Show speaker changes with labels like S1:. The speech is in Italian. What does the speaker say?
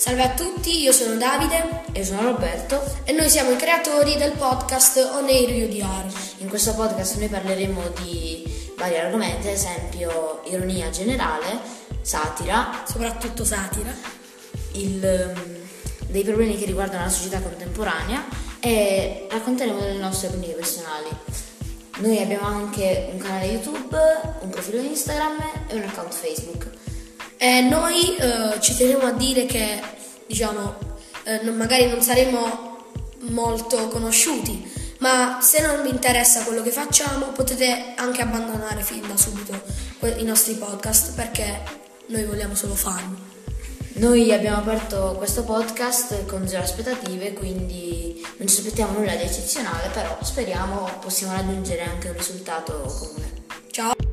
S1: Salve a tutti, io sono Davide
S2: e sono Roberto
S1: e noi siamo i creatori del podcast On Air UDR.
S2: In questo podcast noi parleremo di vari argomenti, ad esempio ironia generale, satira,
S1: soprattutto satira,
S2: il, ehm, dei problemi che riguardano la società contemporanea e racconteremo delle nostre opinioni personali. Noi abbiamo anche un canale YouTube, un profilo Instagram e un account Facebook.
S1: E noi eh, ci teniamo a dire che, diciamo, eh, non, magari non saremo molto conosciuti, ma se non vi interessa quello che facciamo potete anche abbandonare fin da subito i nostri podcast perché noi vogliamo solo fan.
S2: Noi abbiamo aperto questo podcast con zero aspettative, quindi non ci aspettiamo nulla di eccezionale, però speriamo possiamo raggiungere anche un risultato comune.
S1: Ciao!